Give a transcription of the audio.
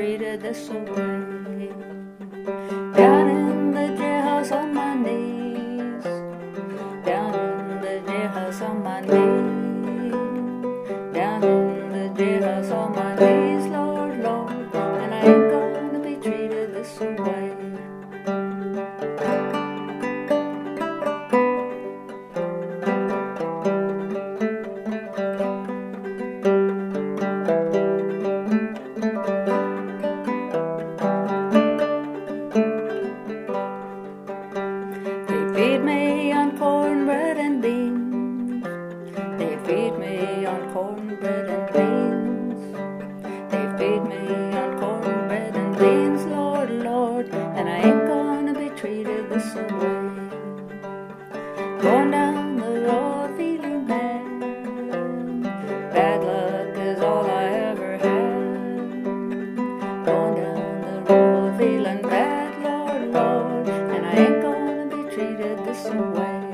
treated this way. Down in the jailhouse on my knees. Down in the jailhouse on my knees. Down in the jailhouse on my knees, feed me on cornbread and beans. They feed me on cornbread and beans. They feed me on cornbread and beans, Lord, Lord, and I ain't gonna be treated this way. Going down the road feeling bad. Bad luck is all I ever had. Going down away.